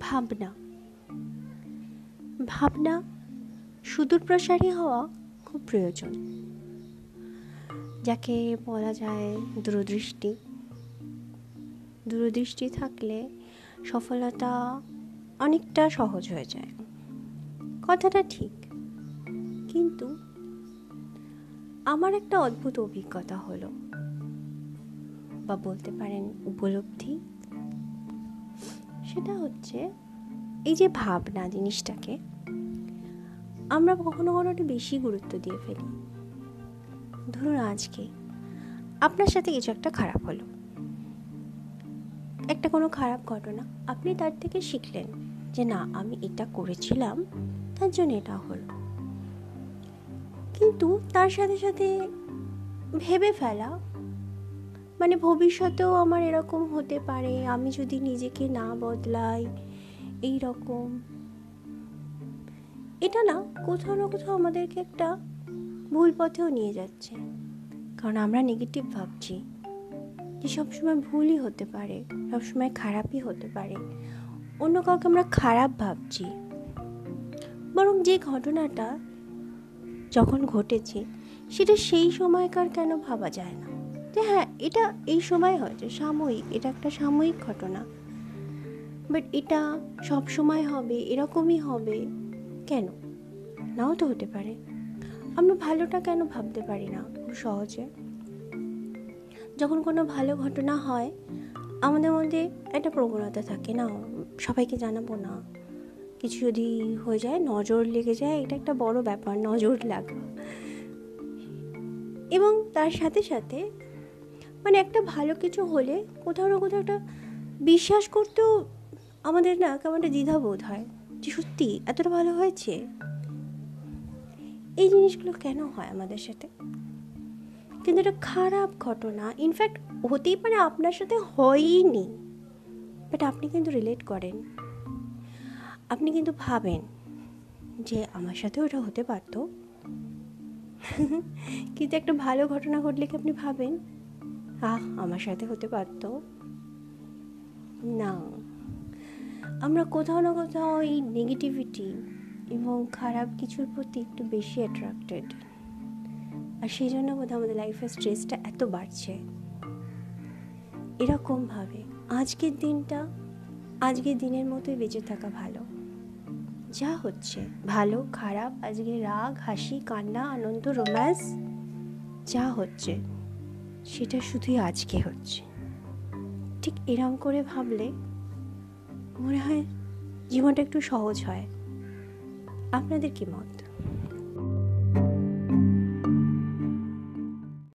ভাবনা। ভাবনা সুদূর প্রসারী হওয়া খুব প্রয়োজন। যাকে বলা যায় দূরদৃষ্টি। দূরদৃষ্টি থাকলে সফলতা অনেকটা সহজ হয়ে যায়। কথাটা ঠিক। কিন্তু আমার একটা অদ্ভুত অভিজ্ঞতা হলো। বা বলতে পারেন উপলব্ধি। সেটা হচ্ছে এই যে ভাবনা জিনিসটাকে, আমরা কখনো কখনো একটু বেশি গুরুত্ব দিয়ে ফেলি। ধরুন আজকে আপনার সাথে কিছু একটা খারাপ হলো। একটা কোনো খারাপ ঘটনা, আপনি তার থেকে শিখলেন যে না, আমি এটা করেছিলাম, তার জন্য এটা হলো। কিন্তু তার সাথে সাথে ভেবে ফেলা মানে ভবিষ্যতেও আমার এরকম হতে পারে, আমি যদি নিজেকে না বদলাই এই রকম এটা না, কোথাও না কোথাও আমাদেরকে একটা ভুল পথেও নিয়ে যাচ্ছে। কারণ আমরা নেগেটিভ ভাবছি যে সবসময় ভুলই হতে পারে, সবসময় খারাপই হতে পারে। অন্য কাউকে আমরা খারাপ ভাবছি। বরং যে ঘটনাটা যখন ঘটেছে, সেটা সেই সময়কার কেন ভাবা যায় না? যে হ্যাঁ এটা এই সময় হয়েছে সাময়িক, এটা একটা সাময়িক ঘটনা। বাট এটা সব সময় হবে, এরকমই হবে, কেন? নাও তো হতে পারে। আমরা ভালোটা কেন ভাবতে পারি না খুব সহজে? যখন কোনো ভালো ঘটনা হয়, আমাদের মধ্যে একটা প্রবণতা থাকে না, সবাইকে জানাব না। কিছু যদি হয়ে যায়, নজর লেগে যায়, এটা একটা বড় ব্যাপার, নজর লাগা। এবং তার সাথে সাথে মানে একটা ভালো কিছু হলে কোথাও না কোথাও একটা বিশ্বাস করতেও আমাদের না কেমন একটা দ্বিধাবোধ হয় যে সত্যি এতটা ভালো হয়েছে? এই জিনিসগুলো কেন হয় আমাদের সাথে? কিন্তু এটা খারাপ ঘটনা। ইনফ্যাক্ট হতেই পারে আপনার সাথে হয়নি। বাট আপনি কিন্তু রিলেট করেন। আপনি কিন্তু ভাবেন যে আমার সাথেও এটা হতে পারত। কিন্তু একটা ভালো ঘটনা ঘটলে কি আপনি ভাবেন? আহ, আমার সাথে হতে পারত? না। আমরা কোথাও না কোথাও এই নেগেটিভিটি এবং খারাপ কিছুর প্রতি একটু বেশি অ্যাট্রাক্টেড আর সেই জন্য বোধহয় আমাদের লাইফের স্ট্রেসটা এত বাড়ছে। এরকমভাবে আজকের দিনটা আজকের দিনের মতোই বেঁচে থাকা ভালো। যা হচ্ছে, ভালো, খারাপ, আজকে রাগ, হাসি, কান্না, আনন্দ রোম্যান্স যা হচ্ছে। সেটা শুধুই আজকে হচ্ছে। ঠিক এরম করে ভাবলে মনে হয় জীবনটা একটু সহজ হয়। আপনাদের কি মত?